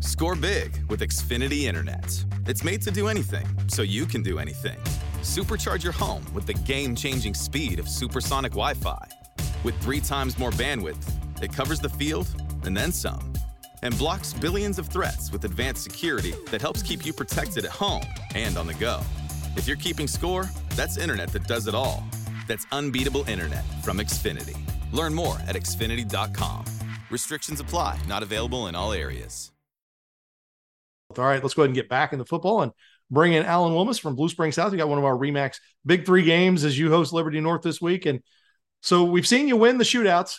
Score big with Xfinity Internet. It's made to do anything, so you can do anything. Supercharge your home with the game changing speed of supersonic Wi Fi. With three times more bandwidth, it covers the field and then some. And blocks billions of threats with advanced security that helps keep you protected at home and on the go. If you're keeping score, that's internet that does it all. That's unbeatable internet from Xfinity. Learn more at Xfinity.com. Restrictions apply, not available in all areas. All right, let's go ahead and get back into football and bring in Alan Wilmus from Blue Spring South. We got one of our Remax big three games as you host Liberty North this week. And so we've seen you win the shootouts.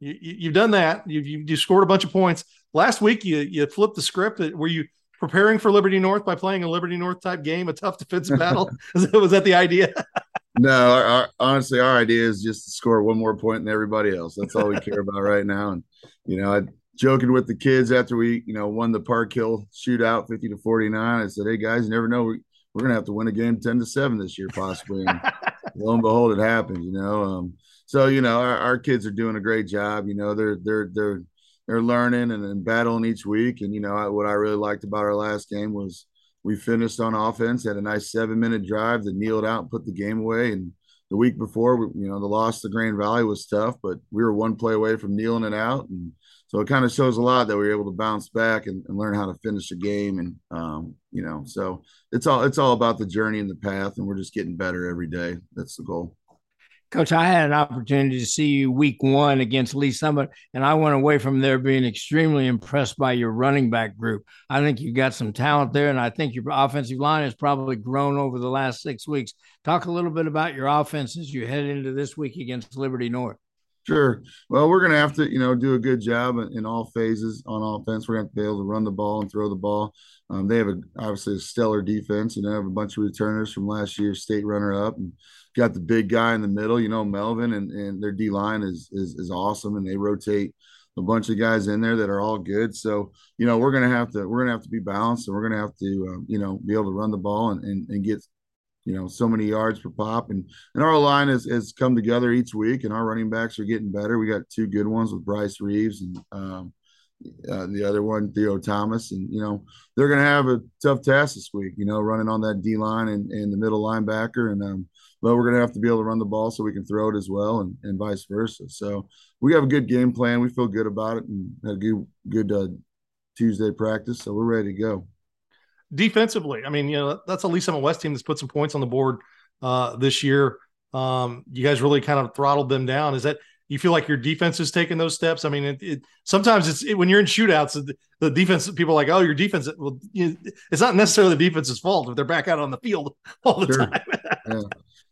You, have done that. You've, you, you scored a bunch of points. Last week, you, you flipped the script. Uh, were you preparing for Liberty North by playing a Liberty North type game, a tough defensive battle? was that the idea? no, our, our, honestly, our idea is just to score one more point than everybody else. That's all we care about right now. And you know, I joking with the kids after we, you know, won the Park Hill shootout 50 to 49. I said, Hey guys, you never know. We, we're going to have to win a game 10 to 7 this year, possibly. And lo and behold, it happened, you know. Um, so, you know, our, our, kids are doing a great job. You know, they're, they're, they're, they're learning and, and battling each week. And, you know, I, what I really liked about our last game was we finished on offense, had a nice seven minute drive that kneeled out and put the game away. And the week before, you know, the loss to Grain Valley was tough, but we were one play away from kneeling it out. And, so it kind of shows a lot that we are able to bounce back and, and, learn how to finish a game. And um, you know so it's all it's all about the journey and the path and we're just getting better every day. That's the goal coach i had an opportunity to see you week one against lee summit and i went away from there being extremely impressed by your running back group. I think you've got some talent there and i think your offensive line has probably grown over the last six weeks. Talk a little bit about your offense as you head into this week against liberty north Sure. Well, we're going to have to, you know, do a good job in, all phases on offense. We're going to have to be able to run the ball and throw the ball. Um, they have a, obviously a stellar defense. You know, have a bunch of returners from last year's state runner-up, and got the big guy in the middle. You know, Melvin, and, and their D line is, is is awesome, and they rotate a bunch of guys in there that are all good. So, you know, we're going to have to we're going to have to be balanced, and we're going to have to, um, you know, be able to run the ball and, and, and get you know so many yards per pop. And and our line has, has come together each week and our running backs are getting better. We got two good ones with bryce reeves and um, uh, the other one theo thomas. And you know they're going to have a tough task this week you know running on that d line and, and the middle linebacker. And um but we're going to have to be able to run the ball so we can throw it as well and, and vice versa. So we have a good game plan. We feel good about it and had a good good uh, tuesday practice. So we're ready to go defensively, I mean, you know, that's a Lee Summit West team that's put some points on the board uh, this year. Um, you guys really kind of throttled them down. Is that you feel like your defense is taking those steps? I mean, it, it sometimes it's it, when you're in shootouts, the, the, defense people are like, oh, your defense. Well, you, it's not necessarily the defense's fault if they're back out on the field all the sure. time. yeah.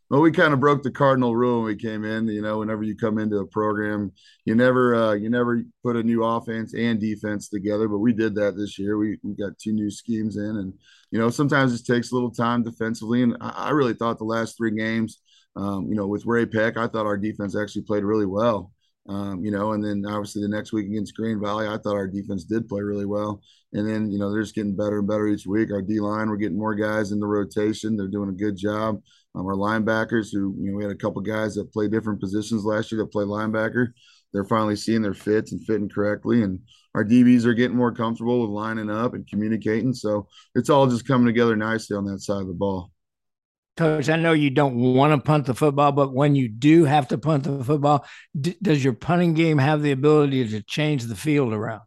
Well, we kind of broke the cardinal rule when we came in. You know, whenever you come into a program, you never uh, you never put a new offense and defense together. But we did that this year. We we got two new schemes in, and you know sometimes it takes a little time defensively. And I, I really thought the last three games, um, you know, with Ray-Pec, I thought our defense actually played really well. Um, you know, and then obviously the next week against Grain Valley, I thought our defense did play really well. And then, you know, they're just getting better and better each week. Our D line, we're getting more guys in the rotation. They're doing a good job. Um, our linebackers, who you know, we had a couple guys that play different positions last year that play linebacker. They're finally seeing their fits and fitting correctly, and our DBs are getting more comfortable with lining up and communicating. So it's all just coming together nicely on that side of the ball. Coach, I know you don't want to punt the football, but when you do have to punt the football, d- does your punting game have the ability to change the field around?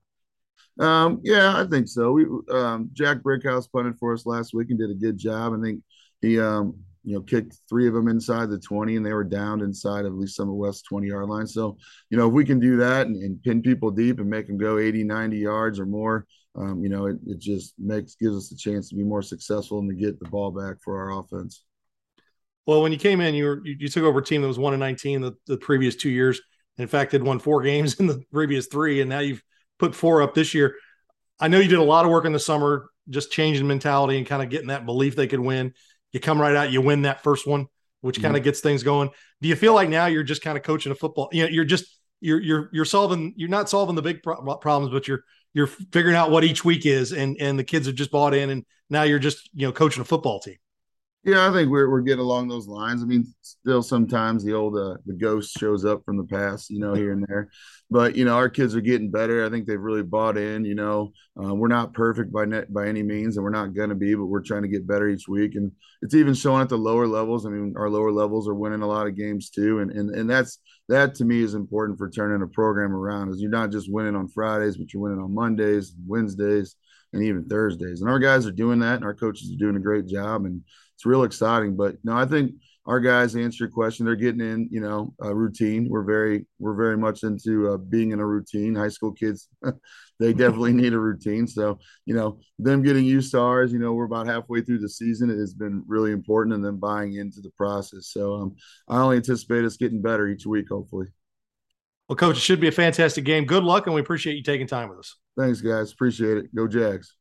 Um, yeah, I think so. We um, Jack Brickhouse punted for us last week and did a good job. I think he um, you know, kicked three of them inside the 20 and they were downed inside of Lee Summit West 20 yard line. So, you know, if we can do that and, and, pin people deep and make them go 80, 90 yards or more, um, you know, it, it just makes, gives us a chance to be more successful and to get the ball back for our offense. Well, when you came in, you were, you, you took over a team that was one in 19 the, the previous two years. In fact, had won four games in the previous three, and now you've put four up this year. I know you did a lot of work in the summer, just changing mentality and kind of getting that belief they could win you come right out, you win that first one, which kind of mm-hmm. gets things going. Do you feel like now you're just kind of coaching a football? You know, you're just you're you're you're solving you're not solving the big pro- problems, but you're you're figuring out what each week is, and and the kids have just bought in, and now you're just you know coaching a football team. Yeah, I think we're we're getting along those lines. I mean, still sometimes the old uh, the ghost shows up from the past, you know, here and there. But you know, our kids are getting better. I think they've really bought in. You know, uh, we're not perfect by net by any means, and we're not going to be, but we're trying to get better each week. And it's even showing at the lower levels. I mean, our lower levels are winning a lot of games too, and and and that's that to me is important for turning a program around. Is you're not just winning on Fridays, but you're winning on Mondays, Wednesdays, and even Thursdays. And our guys are doing that, and our coaches are doing a great job. And it's real exciting. But no, I think our guys answer your question. They're getting in, you know, a routine. We're very, we're very much into uh, being in a routine. High school kids, they definitely need a routine. So, you know, them getting used to ours. You know, we're about halfway through the season. It has been really important, and then buying into the process. So, um, I only anticipate us getting better each week, hopefully. Well, coach, it should be a fantastic game. Good luck, and we appreciate you taking time with us. Thanks, guys. Appreciate it. Go Jags.